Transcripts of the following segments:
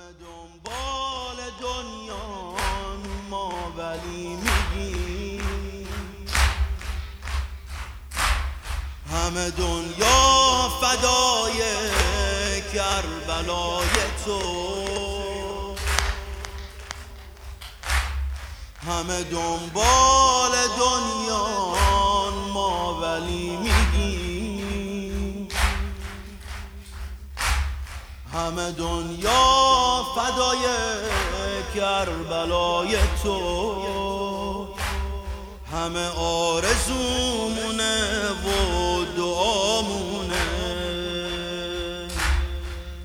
همه دنبال دنیا ما ولی میگی. همه دنیا فدای کربلای تو. همه دنبال دنیا ما ولی میگیم همه دنیا فدای کربلای تو. همه آرزومونه و دعامونه.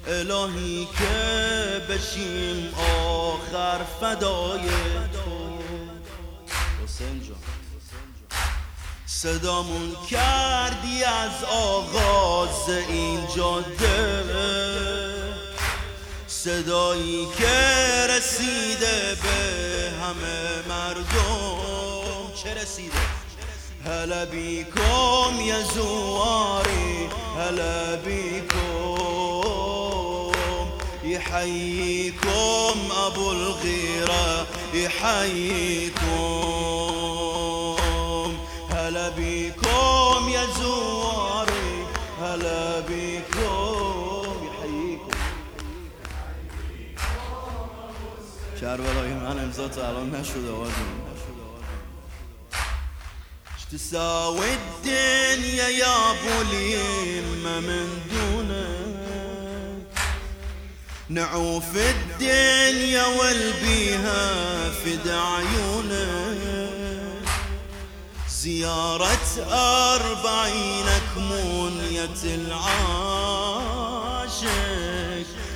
الهی که بشیم آخر فدای تو. صدامون کردی از آغاز این جاده صدایی که رسیده به همه مردم. چه رسیده؟ هلا بیکم یا زواری هلا بیکم يحييكم ابو الغيره يحييكم هلا بيكم يا زواري هلا بيكم کربلای من امضا الان نشده آقا تساوي الدنيا يا ابو اليمه من دونك نعوف الدنيا والبيها فد عيونك زيارة أربعينك منية العاشق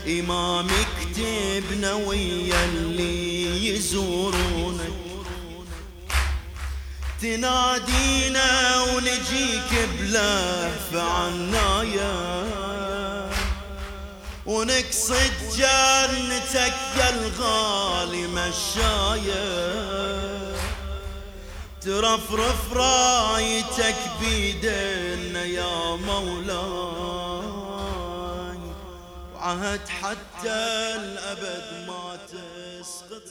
إمام كتبنا ويا اللي يزورونك تنادينا ونجيك بلهف عنايا ونقصد جنتك يا الغالي مشايا ترفرف رايتك بيدنا يا مولاي. وعهد حتى الأبد ما تسقط